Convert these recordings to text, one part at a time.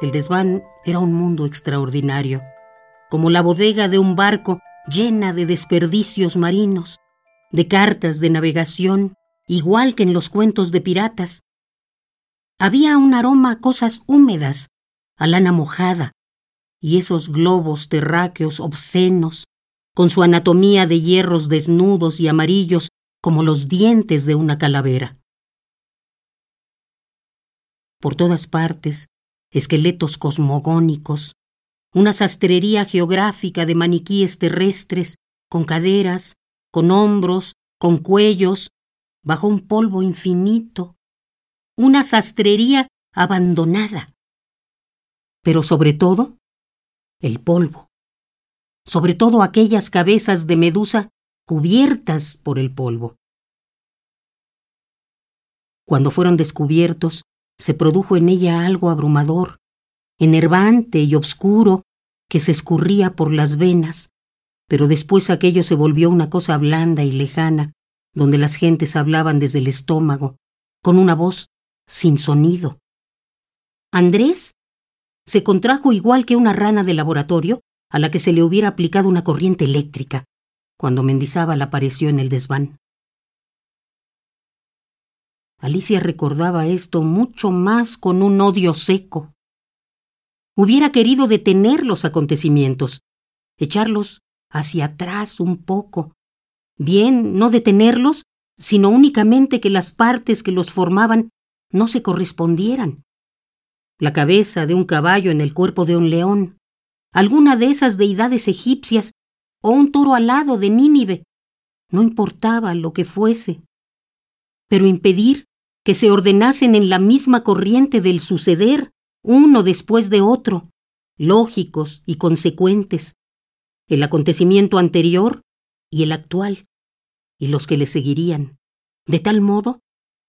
El desván era un mundo extraordinario, como la bodega de un barco llena de desperdicios marinos, de cartas de navegación, igual que en los cuentos de piratas. Había un aroma a cosas húmedas, a lana mojada, y esos globos terráqueos obscenos, con su anatomía de hierros desnudos y amarillos como los dientes de una calavera. Por todas partes, esqueletos cosmogónicos, una sastrería geográfica de maniquíes terrestres, con caderas, con hombros, con cuellos, bajo un polvo infinito, una sastrería abandonada. Pero sobre todo, el polvo, sobre todo aquellas cabezas de medusa cubiertas por el polvo. Cuando fueron descubiertos, se produjo en ella algo abrumador, enervante y obscuro que se escurría por las venas, pero después aquello se volvió una cosa blanda y lejana, donde las gentes hablaban desde el estómago, con una voz sin sonido. Andrés se contrajo igual que una rana de laboratorio a la que se le hubiera aplicado una corriente eléctrica, cuando Mendizábal apareció en el desván. Alicia recordaba esto mucho más con un odio seco. Hubiera querido detener los acontecimientos, echarlos hacia atrás un poco. Bien, no detenerlos, sino únicamente que las partes que los formaban no se correspondieran. La cabeza de un caballo en el cuerpo de un león, alguna de esas deidades egipcias o un toro alado de Nínive. No importaba lo que fuese. Pero impedir que se ordenasen en la misma corriente del suceder, uno después de otro, lógicos y consecuentes, el acontecimiento anterior y el actual, y los que le seguirían, de tal modo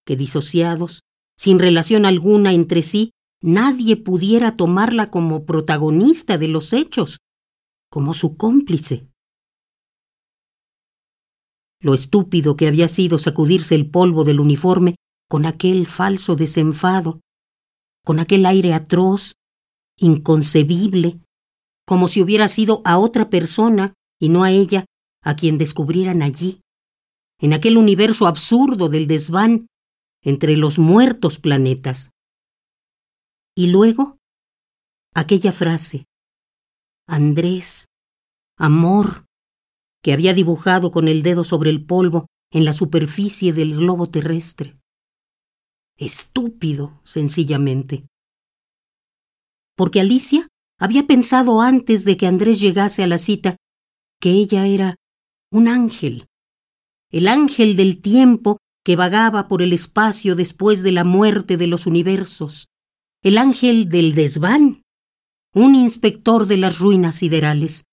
que disociados, sin relación alguna entre sí, nadie pudiera tomarla como protagonista de los hechos, como su cómplice. Lo estúpido que había sido sacudirse el polvo del uniforme con aquel falso desenfado, con aquel aire atroz, inconcebible, como si hubiera sido a otra persona y no a ella a quien descubrieran allí, en aquel universo absurdo del desván entre los muertos planetas. Y luego, aquella frase, Andrés, amor, que había dibujado con el dedo sobre el polvo en la superficie del globo terrestre. Estúpido, sencillamente. Porque Alicia había pensado antes de que Andrés llegase a la cita que ella era un ángel, el ángel del tiempo que vagaba por el espacio después de la muerte de los universos, el ángel del desván, un inspector de las ruinas siderales.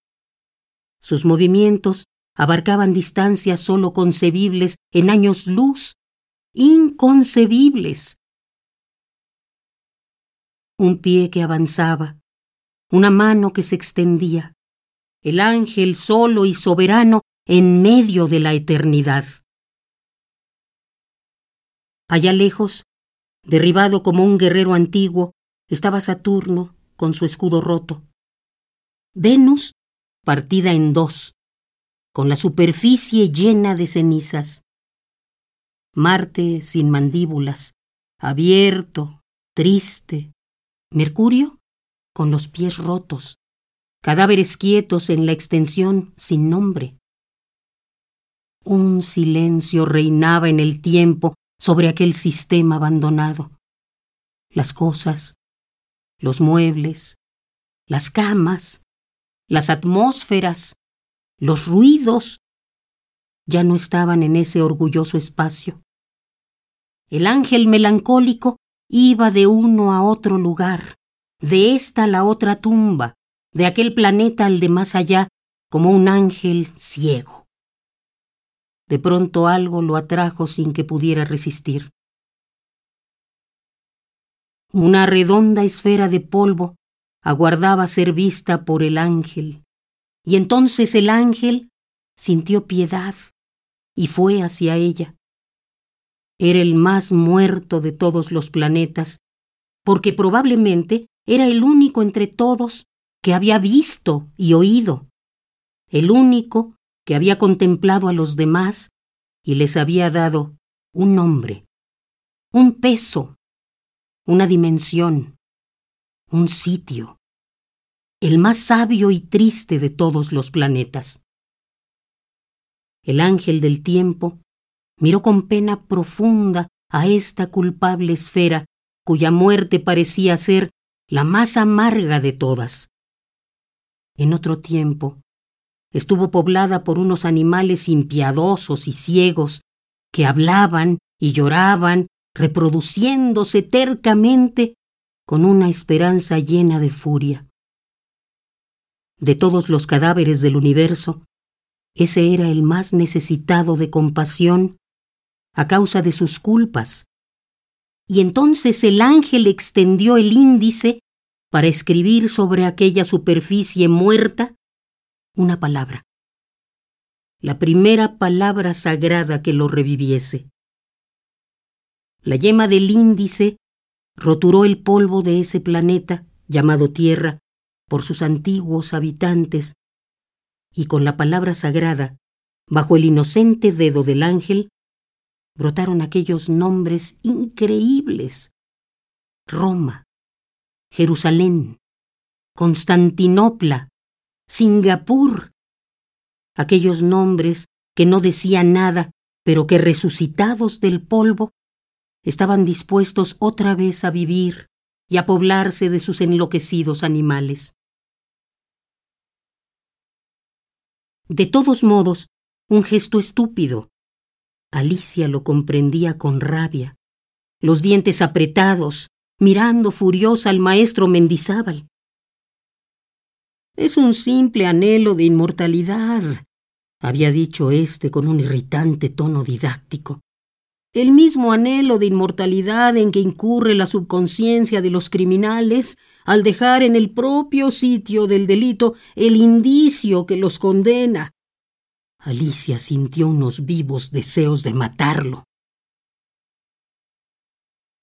Sus movimientos abarcaban distancias sólo concebibles en años luz, inconcebibles. Un pie que avanzaba, una mano que se extendía, el ángel solo y soberano en medio de la eternidad. Allá lejos, derribado como un guerrero antiguo, estaba Saturno con su escudo roto. Venus partida en dos, con la superficie llena de cenizas. Marte sin mandíbulas, abierto, triste. Mercurio con los pies rotos, cadáveres quietos en la extensión sin nombre. Un silencio reinaba en el tiempo sobre aquel sistema abandonado. Las cosas, los muebles, las camas, las atmósferas, los ruidos, ya no estaban en ese orgulloso espacio. El ángel melancólico iba de uno a otro lugar, de esta a la otra tumba, de aquel planeta al de más allá, como un ángel ciego. De pronto algo lo atrajo sin que pudiera resistir. Una redonda esfera de polvo aguardaba ser vista por el ángel, y entonces el ángel sintió piedad y fue hacia ella. era el más muerto de todos los planetas, porque probablemente era el único entre todos que había visto y oído, el único que había contemplado a los demás y les había dado un nombre, un peso, una dimensión, un sitio, el más sabio y triste de todos los planetas. El ángel del tiempo miró con pena profunda a esta culpable esfera cuya muerte parecía ser la más amarga de todas. En otro tiempo, estuvo poblada por unos animales impiadosos y ciegos que hablaban y lloraban, reproduciéndose tercamente con una esperanza llena de furia. De todos los cadáveres del universo, ese era el más necesitado de compasión a causa de sus culpas. Y entonces el ángel extendió el índice para escribir sobre aquella superficie muerta una palabra. La primera palabra sagrada que lo reviviese. La yema del índice roturó el polvo de ese planeta llamado Tierra por sus antiguos habitantes y con la palabra sagrada, bajo el inocente dedo del ángel, brotaron aquellos nombres increíbles. Roma, Jerusalén, Constantinopla, Singapur. Aquellos nombres que no decían nada, pero que resucitados del polvo, estaban dispuestos otra vez a vivir y a poblarse de sus enloquecidos animales. De todos modos, un gesto estúpido. Alicia lo comprendía con rabia, los dientes apretados, mirando furiosa al maestro Mendizábal. Es un simple anhelo de inmortalidad, había dicho éste con un irritante tono didáctico. El mismo anhelo de inmortalidad en que incurre la subconsciencia de los criminales al dejar en el propio sitio del delito el indicio que los condena. Alicia sintió unos vivos deseos de matarlo.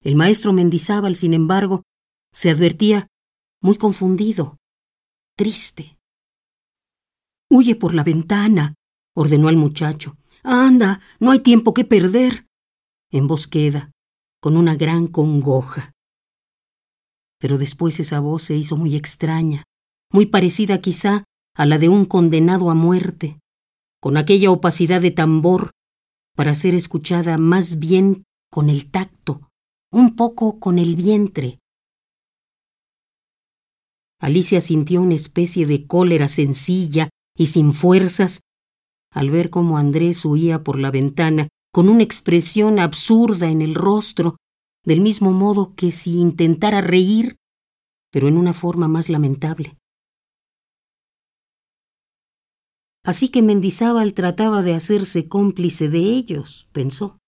El maestro Mendizábal, sin embargo, se advertía muy confundido, triste. Huye por la ventana, ordenó al muchacho. Anda, no hay tiempo que perder. En voz queda, con una gran congoja pero después esa voz se hizo muy extraña, muy parecida quizá a la de un condenado a muerte, con aquella opacidad de tambor, para ser escuchada más bien con el tacto, un poco con el vientre. Alicia sintió una especie de cólera sencilla y sin fuerzas al ver cómo Andrés huía por la ventana con una expresión absurda en el rostro del mismo modo que si intentara reír, pero en una forma más lamentable. Así que Mendizábal trataba de hacerse cómplice de ellos, pensó.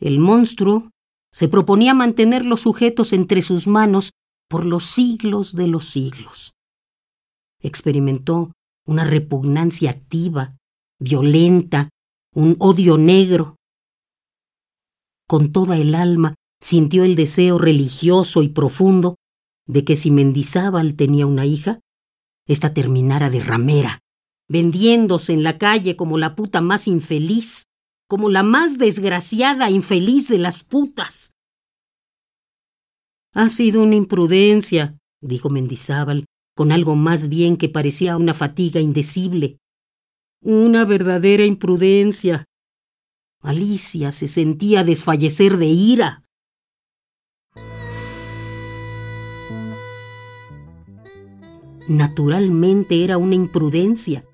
El monstruo se proponía mantener los sujetos entre sus manos por los siglos de los siglos. Experimentó una repugnancia activa, violenta, un odio negro, con toda el alma sintió el deseo religioso y profundo de que si Mendizábal tenía una hija, ésta terminara de ramera, vendiéndose en la calle como la puta más infeliz, como la más desgraciada infeliz de las putas. Ha sido una imprudencia, dijo Mendizábal, con algo más bien que parecía una fatiga indecible. Una verdadera imprudencia. Alicia se sentía desfallecer de ira. Naturalmente era una imprudencia.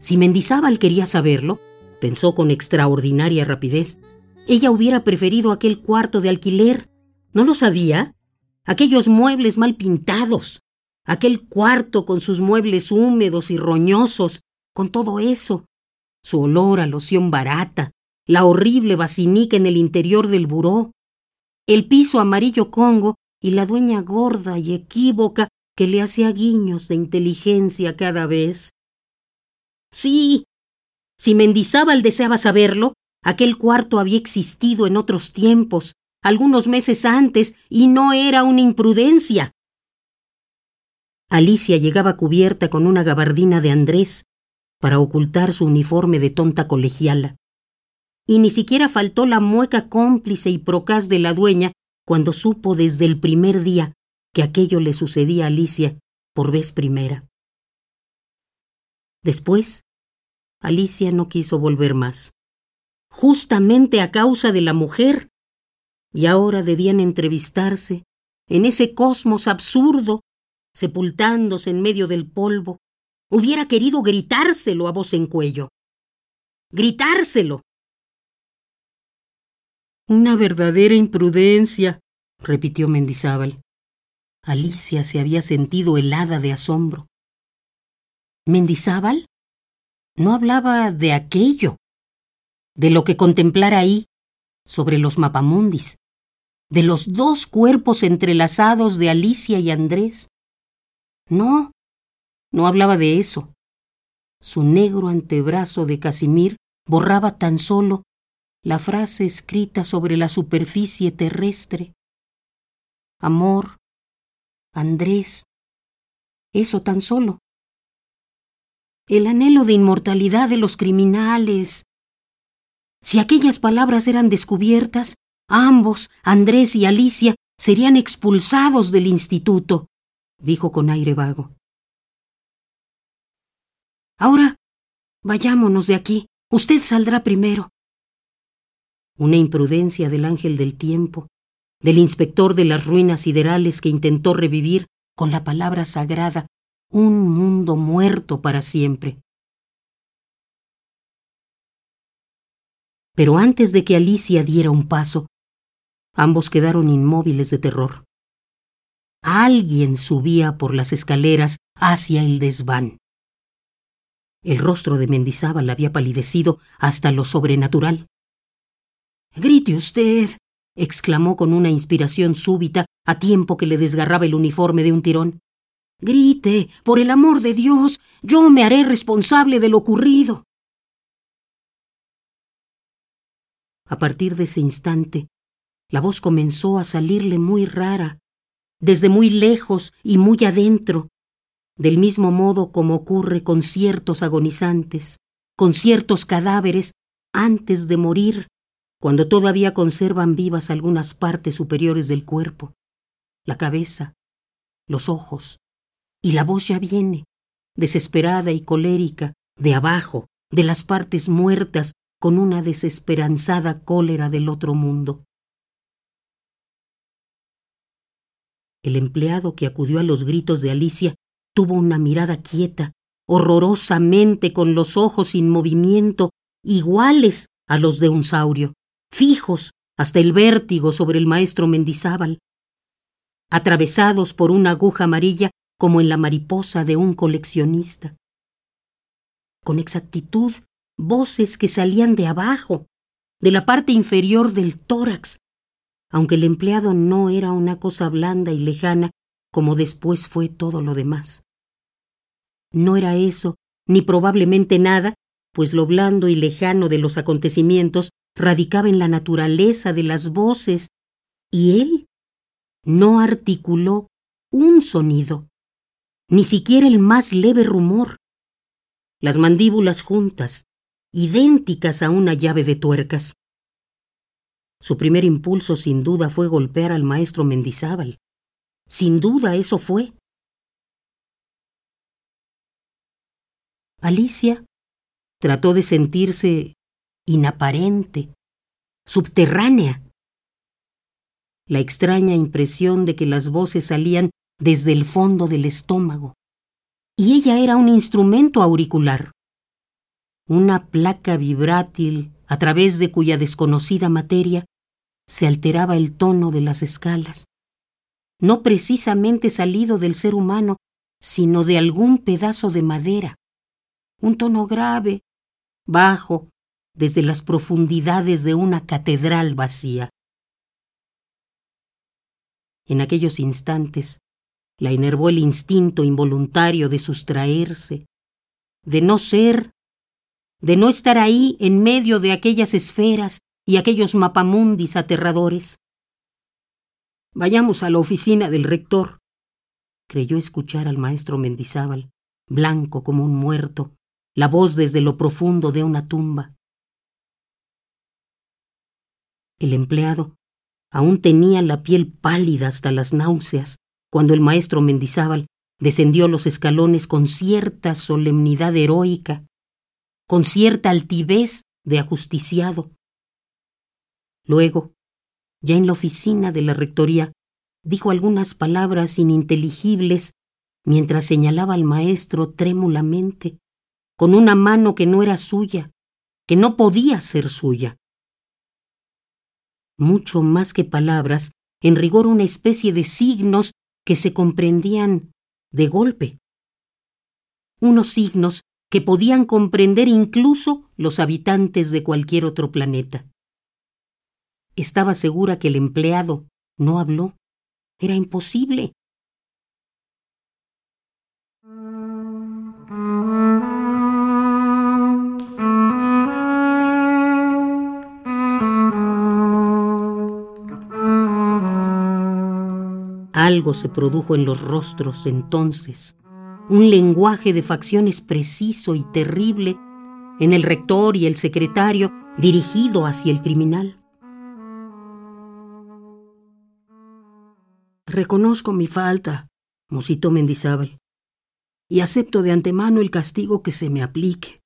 Si Mendizábal quería saberlo, pensó con extraordinaria rapidez, ella hubiera preferido aquel cuarto de alquiler. ¿No lo sabía? Aquellos muebles mal pintados, aquel cuarto con sus muebles húmedos y roñosos, con todo eso, su olor a loción barata, la horrible basinica en el interior del buró, el piso amarillo congo y la dueña gorda y equívoca que le hacía guiños de inteligencia cada vez. Sí, si Mendizábal deseaba saberlo, Aquel cuarto había existido en otros tiempos, algunos meses antes, y no era una imprudencia. Alicia llegaba cubierta con una gabardina de Andrés para ocultar su uniforme de tonta colegiala. Y ni siquiera faltó la mueca cómplice y procaz de la dueña cuando supo desde el primer día que aquello le sucedía a Alicia por vez primera. Después, Alicia no quiso volver más, justamente a causa de la mujer, y ahora debían entrevistarse en ese cosmos absurdo, sepultándose en medio del polvo. Hubiera querido gritárselo a voz en cuello. Gritárselo. Una verdadera imprudencia, repitió Mendizábal. Alicia se había sentido helada de asombro. ¿Mendizábal? No hablaba de aquello, de lo que contemplara ahí, sobre los mapamundis, de los dos cuerpos entrelazados de Alicia y Andrés. No, no hablaba de eso. Su negro antebrazo de Casimir borraba tan solo la frase escrita sobre la superficie terrestre. Amor, Andrés, eso tan solo. El anhelo de inmortalidad de los criminales. Si aquellas palabras eran descubiertas, ambos, Andrés y Alicia, serían expulsados del instituto, dijo con aire vago. Ahora, vayámonos de aquí. Usted saldrá primero. Una imprudencia del ángel del tiempo, del inspector de las ruinas siderales que intentó revivir con la palabra sagrada un mundo muerto para siempre. Pero antes de que Alicia diera un paso, ambos quedaron inmóviles de terror. Alguien subía por las escaleras hacia el desván. El rostro de Mendizábal había palidecido hasta lo sobrenatural. Grite usted, exclamó con una inspiración súbita a tiempo que le desgarraba el uniforme de un tirón. Grite, por el amor de Dios, yo me haré responsable de lo ocurrido. A partir de ese instante, la voz comenzó a salirle muy rara, desde muy lejos y muy adentro, del mismo modo como ocurre con ciertos agonizantes, con ciertos cadáveres antes de morir cuando todavía conservan vivas algunas partes superiores del cuerpo, la cabeza, los ojos, y la voz ya viene, desesperada y colérica, de abajo, de las partes muertas, con una desesperanzada cólera del otro mundo. El empleado que acudió a los gritos de Alicia tuvo una mirada quieta, horrorosamente con los ojos sin movimiento, iguales a los de un saurio fijos hasta el vértigo sobre el maestro Mendizábal, atravesados por una aguja amarilla como en la mariposa de un coleccionista. Con exactitud, voces que salían de abajo, de la parte inferior del tórax, aunque el empleado no era una cosa blanda y lejana como después fue todo lo demás. No era eso, ni probablemente nada, pues lo blando y lejano de los acontecimientos radicaba en la naturaleza de las voces, y él no articuló un sonido, ni siquiera el más leve rumor. Las mandíbulas juntas, idénticas a una llave de tuercas. Su primer impulso sin duda fue golpear al maestro Mendizábal. Sin duda eso fue. Alicia trató de sentirse inaparente, subterránea. La extraña impresión de que las voces salían desde el fondo del estómago. Y ella era un instrumento auricular, una placa vibrátil a través de cuya desconocida materia se alteraba el tono de las escalas, no precisamente salido del ser humano, sino de algún pedazo de madera, un tono grave, bajo, desde las profundidades de una catedral vacía. En aquellos instantes la enervó el instinto involuntario de sustraerse, de no ser de no estar ahí en medio de aquellas esferas y aquellos mapamundis aterradores. Vayamos a la oficina del rector. Creyó escuchar al maestro Mendizábal, blanco como un muerto, la voz desde lo profundo de una tumba. El empleado aún tenía la piel pálida hasta las náuseas cuando el maestro Mendizábal descendió los escalones con cierta solemnidad heroica, con cierta altivez de ajusticiado. Luego, ya en la oficina de la rectoría, dijo algunas palabras ininteligibles mientras señalaba al maestro trémulamente, con una mano que no era suya, que no podía ser suya. Mucho más que palabras, en rigor una especie de signos que se comprendían de golpe. Unos signos que podían comprender incluso los habitantes de cualquier otro planeta. Estaba segura que el empleado no habló. Era imposible. Algo se produjo en los rostros entonces, un lenguaje de facciones preciso y terrible en el rector y el secretario dirigido hacia el criminal. Reconozco mi falta, musitó Mendizábal, y acepto de antemano el castigo que se me aplique.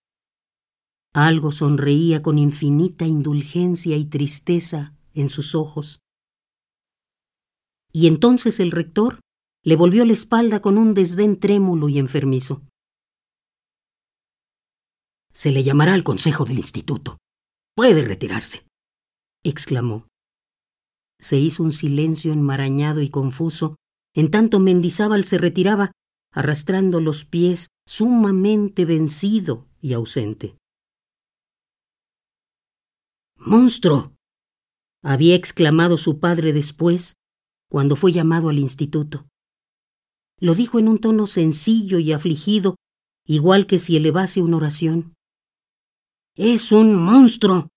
Algo sonreía con infinita indulgencia y tristeza en sus ojos. Y entonces el rector le volvió la espalda con un desdén trémulo y enfermizo. Se le llamará al consejo del instituto. Puede retirarse, exclamó. Se hizo un silencio enmarañado y confuso, en tanto Mendizábal se retiraba, arrastrando los pies, sumamente vencido y ausente. ¡Monstruo! había exclamado su padre después, cuando fue llamado al instituto. Lo dijo en un tono sencillo y afligido, igual que si elevase una oración. Es un monstruo.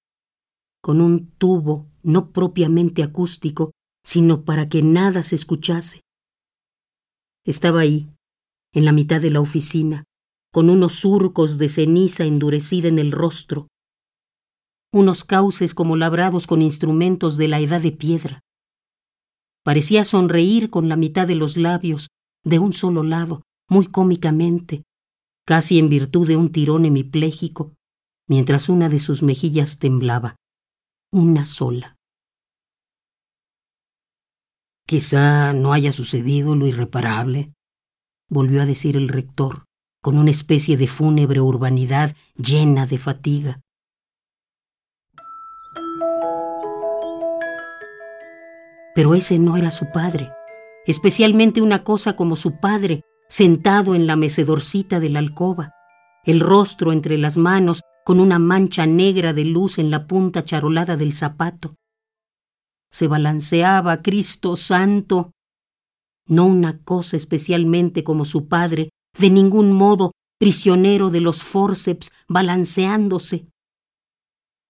con un tubo no propiamente acústico, sino para que nada se escuchase. Estaba ahí, en la mitad de la oficina, con unos surcos de ceniza endurecida en el rostro, unos cauces como labrados con instrumentos de la edad de piedra. Parecía sonreír con la mitad de los labios, de un solo lado, muy cómicamente, casi en virtud de un tirón hemipléjico, mientras una de sus mejillas temblaba, una sola. Quizá no haya sucedido lo irreparable, volvió a decir el rector, con una especie de fúnebre urbanidad llena de fatiga. Pero ese no era su padre, especialmente una cosa como su padre, sentado en la mecedorcita de la alcoba, el rostro entre las manos con una mancha negra de luz en la punta charolada del zapato. Se balanceaba, Cristo Santo. No una cosa especialmente como su padre, de ningún modo prisionero de los forceps, balanceándose.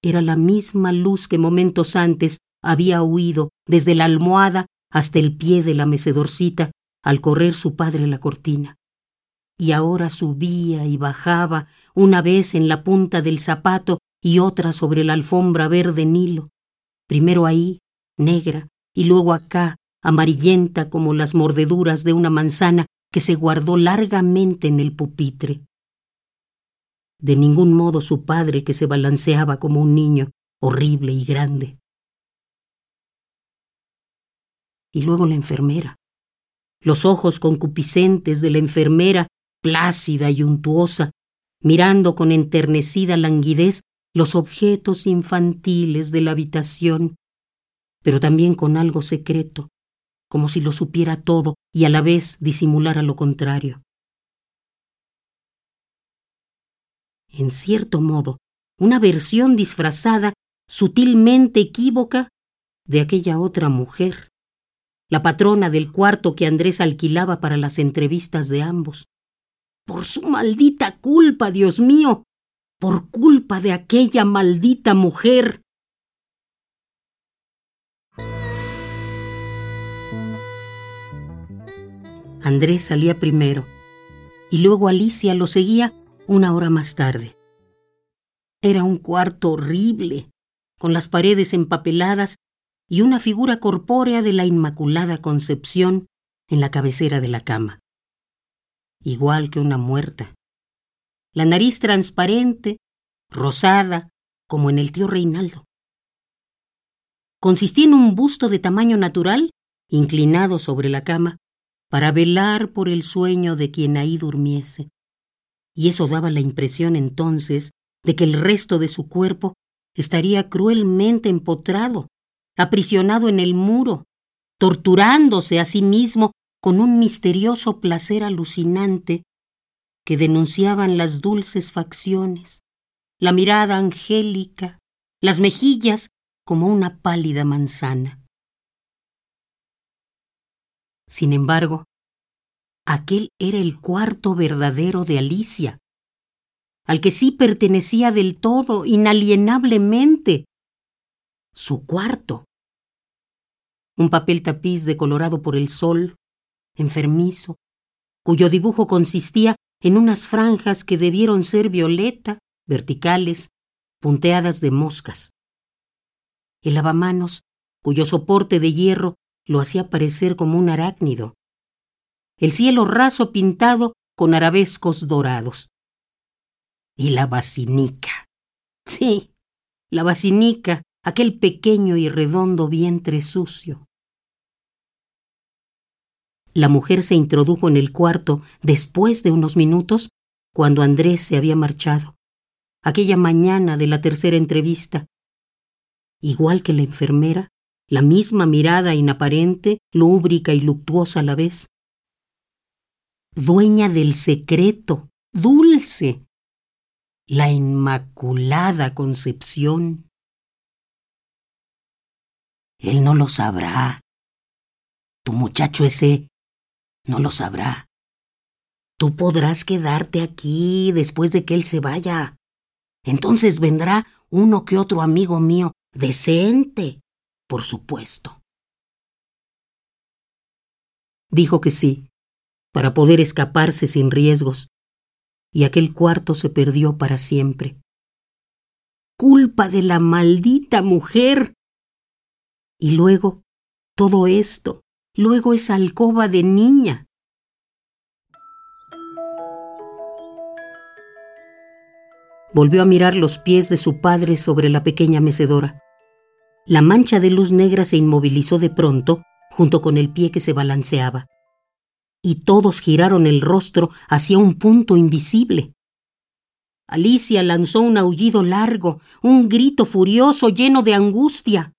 Era la misma luz que momentos antes había huido desde la almohada hasta el pie de la mecedorcita al correr su padre la cortina. Y ahora subía y bajaba, una vez en la punta del zapato y otra sobre la alfombra verde Nilo, primero ahí, negra, y luego acá, amarillenta como las mordeduras de una manzana que se guardó largamente en el pupitre. De ningún modo su padre que se balanceaba como un niño, horrible y grande. y luego la enfermera. Los ojos concupiscentes de la enfermera, plácida y untuosa, mirando con enternecida languidez los objetos infantiles de la habitación, pero también con algo secreto, como si lo supiera todo y a la vez disimulara lo contrario. En cierto modo, una versión disfrazada, sutilmente equívoca, de aquella otra mujer la patrona del cuarto que Andrés alquilaba para las entrevistas de ambos. Por su maldita culpa, Dios mío. por culpa de aquella maldita mujer. Andrés salía primero y luego Alicia lo seguía una hora más tarde. Era un cuarto horrible, con las paredes empapeladas y una figura corpórea de la Inmaculada Concepción en la cabecera de la cama. Igual que una muerta. La nariz transparente, rosada, como en el tío Reinaldo. Consistía en un busto de tamaño natural, inclinado sobre la cama, para velar por el sueño de quien ahí durmiese. Y eso daba la impresión entonces de que el resto de su cuerpo estaría cruelmente empotrado, aprisionado en el muro, torturándose a sí mismo con un misterioso placer alucinante que denunciaban las dulces facciones, la mirada angélica, las mejillas como una pálida manzana. Sin embargo, aquel era el cuarto verdadero de Alicia, al que sí pertenecía del todo, inalienablemente, su cuarto. Un papel tapiz decolorado por el sol, enfermizo, cuyo dibujo consistía en unas franjas que debieron ser violeta, verticales, punteadas de moscas. El lavamanos, cuyo soporte de hierro lo hacía parecer como un arácnido. El cielo raso pintado con arabescos dorados. Y la basinica. Sí, la basinica, aquel pequeño y redondo vientre sucio. La mujer se introdujo en el cuarto después de unos minutos, cuando Andrés se había marchado, aquella mañana de la tercera entrevista. Igual que la enfermera, la misma mirada inaparente, lúbrica y luctuosa a la vez. Dueña del secreto, dulce, la Inmaculada Concepción. Él no lo sabrá. Tu muchacho ese no lo sabrá. Tú podrás quedarte aquí después de que él se vaya. Entonces vendrá uno que otro amigo mío, decente, por supuesto. Dijo que sí, para poder escaparse sin riesgos, y aquel cuarto se perdió para siempre. Culpa de la maldita mujer. Y luego, todo esto, luego esa alcoba de niña. Volvió a mirar los pies de su padre sobre la pequeña mecedora. La mancha de luz negra se inmovilizó de pronto junto con el pie que se balanceaba. Y todos giraron el rostro hacia un punto invisible. Alicia lanzó un aullido largo, un grito furioso lleno de angustia.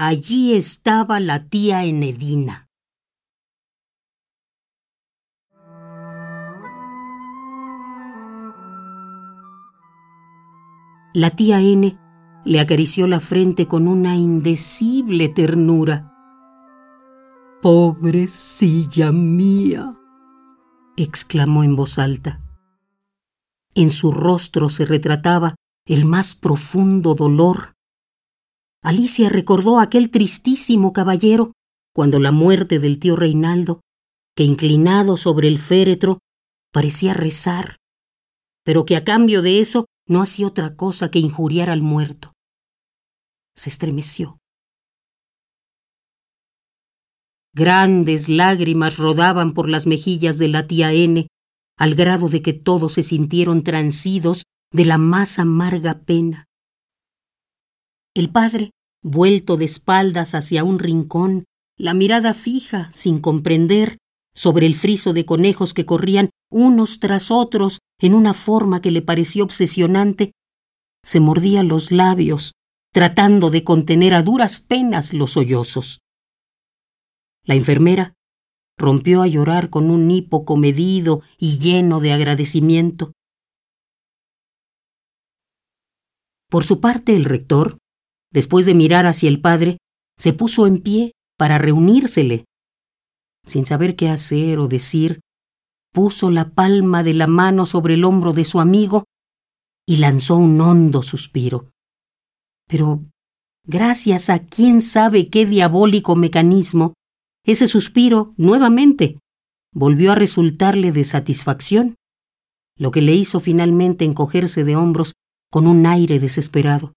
Allí estaba la tía Enedina. La tía N le acarició la frente con una indecible ternura. Pobrecilla mía, exclamó en voz alta. En su rostro se retrataba el más profundo dolor Alicia recordó a aquel tristísimo caballero cuando la muerte del tío Reinaldo, que inclinado sobre el féretro parecía rezar, pero que a cambio de eso no hacía otra cosa que injuriar al muerto. Se estremeció. Grandes lágrimas rodaban por las mejillas de la tía N, al grado de que todos se sintieron transidos de la más amarga pena. El padre, vuelto de espaldas hacia un rincón, la mirada fija, sin comprender, sobre el friso de conejos que corrían unos tras otros en una forma que le pareció obsesionante, se mordía los labios, tratando de contener a duras penas los sollozos. La enfermera rompió a llorar con un hipo comedido y lleno de agradecimiento. Por su parte, el rector, Después de mirar hacia el padre, se puso en pie para reunírsele. Sin saber qué hacer o decir, puso la palma de la mano sobre el hombro de su amigo y lanzó un hondo suspiro. Pero, gracias a quién sabe qué diabólico mecanismo, ese suspiro, nuevamente, volvió a resultarle de satisfacción, lo que le hizo finalmente encogerse de hombros con un aire desesperado.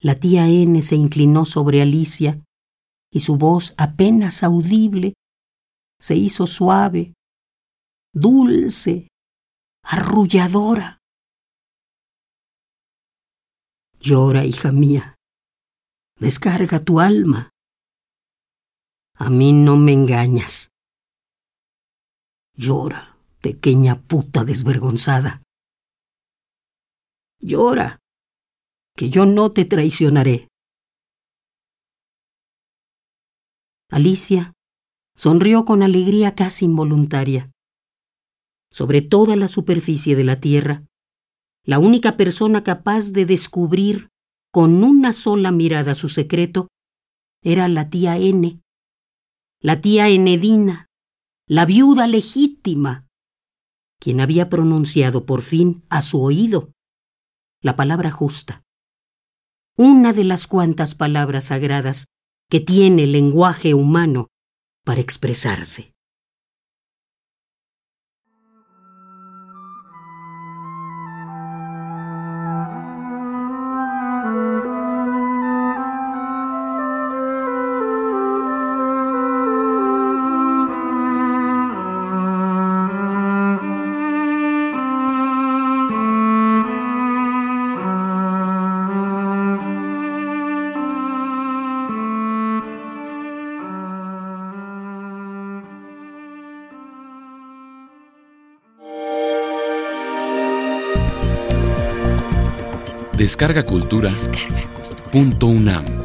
La tía N se inclinó sobre Alicia y su voz apenas audible se hizo suave, dulce, arrulladora. Llora, hija mía, descarga tu alma. A mí no me engañas. Llora, pequeña puta desvergonzada. Llora, que yo no te traicionaré. Alicia sonrió con alegría casi involuntaria. Sobre toda la superficie de la tierra, la única persona capaz de descubrir con una sola mirada su secreto era la tía N, la tía Enedina, la viuda legítima, quien había pronunciado por fin a su oído la palabra justa una de las cuantas palabras sagradas que tiene el lenguaje humano para expresarse. Descarga Cultura. Descarga cultura. Punto UNAM.